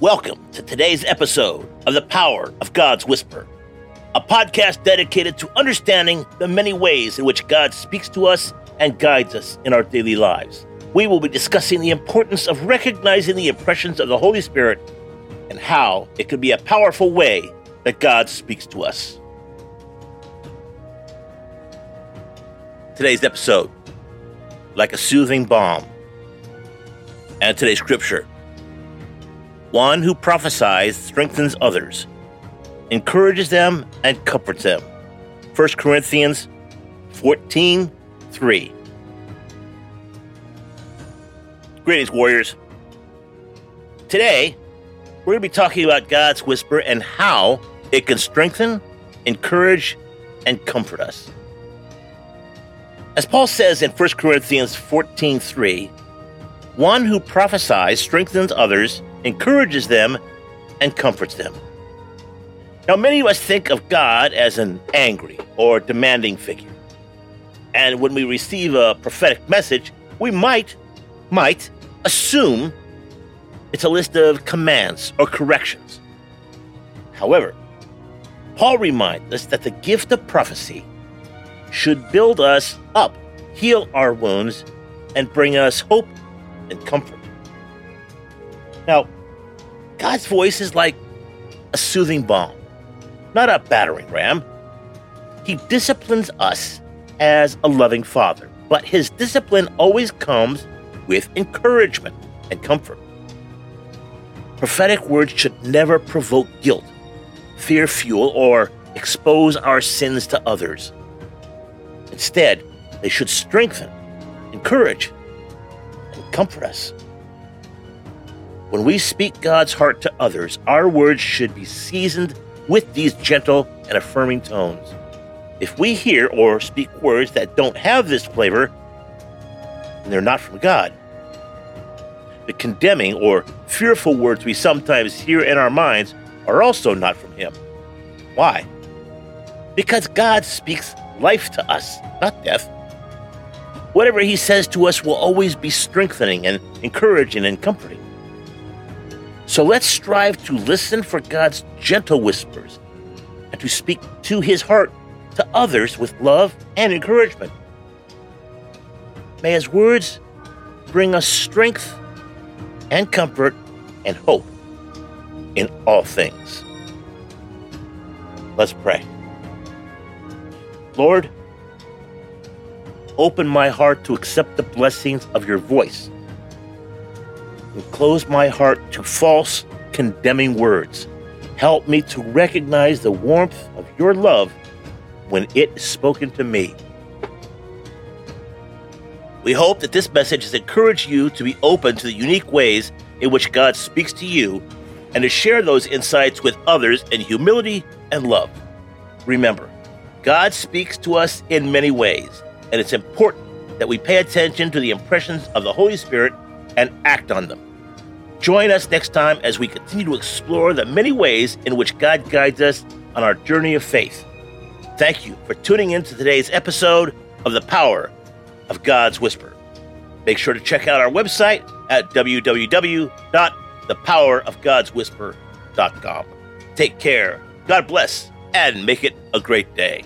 Welcome to today's episode of The Power of God's Whisper, a podcast dedicated to understanding the many ways in which God speaks to us and guides us in our daily lives. We will be discussing the importance of recognizing the impressions of the Holy Spirit and how it can be a powerful way that God speaks to us. Today's episode, like a soothing balm. And today's scripture, one who prophesies strengthens others, encourages them, and comforts them. 1 Corinthians 14 3. Greetings, warriors. Today, we're going to be talking about God's whisper and how it can strengthen, encourage, and comfort us. As Paul says in 1 Corinthians 14 3, one who prophesies strengthens others, encourages them, and comforts them. Now, many of us think of God as an angry or demanding figure. And when we receive a prophetic message, we might, might assume it's a list of commands or corrections. However, Paul reminds us that the gift of prophecy should build us up, heal our wounds, and bring us hope and comfort. Now, God's voice is like a soothing balm, not a battering ram. He disciplines us as a loving father, but his discipline always comes with encouragement and comfort. Prophetic words should never provoke guilt, fear fuel, or expose our sins to others. Instead, they should strengthen, encourage, and comfort us. When we speak God's heart to others, our words should be seasoned with these gentle and affirming tones. If we hear or speak words that don't have this flavor, then they're not from God. The condemning or fearful words we sometimes hear in our minds are also not from Him. Why? Because God speaks life to us, not death. Whatever He says to us will always be strengthening and encouraging and comforting. So let's strive to listen for God's gentle whispers and to speak to His heart to others with love and encouragement. May His words bring us strength and comfort and hope in all things. Let's pray. Lord, open my heart to accept the blessings of your voice and close my heart to false, condemning words. Help me to recognize the warmth of your love when it is spoken to me. We hope that this message has encouraged you to be open to the unique ways in which God speaks to you and to share those insights with others in humility and love. Remember, God speaks to us in many ways, and it's important that we pay attention to the impressions of the Holy Spirit and act on them. Join us next time as we continue to explore the many ways in which God guides us on our journey of faith. Thank you for tuning in to today's episode of The Power of God's Whisper. Make sure to check out our website at www.thepowerofgodswhisper.com. Take care, God bless, and make it a great day.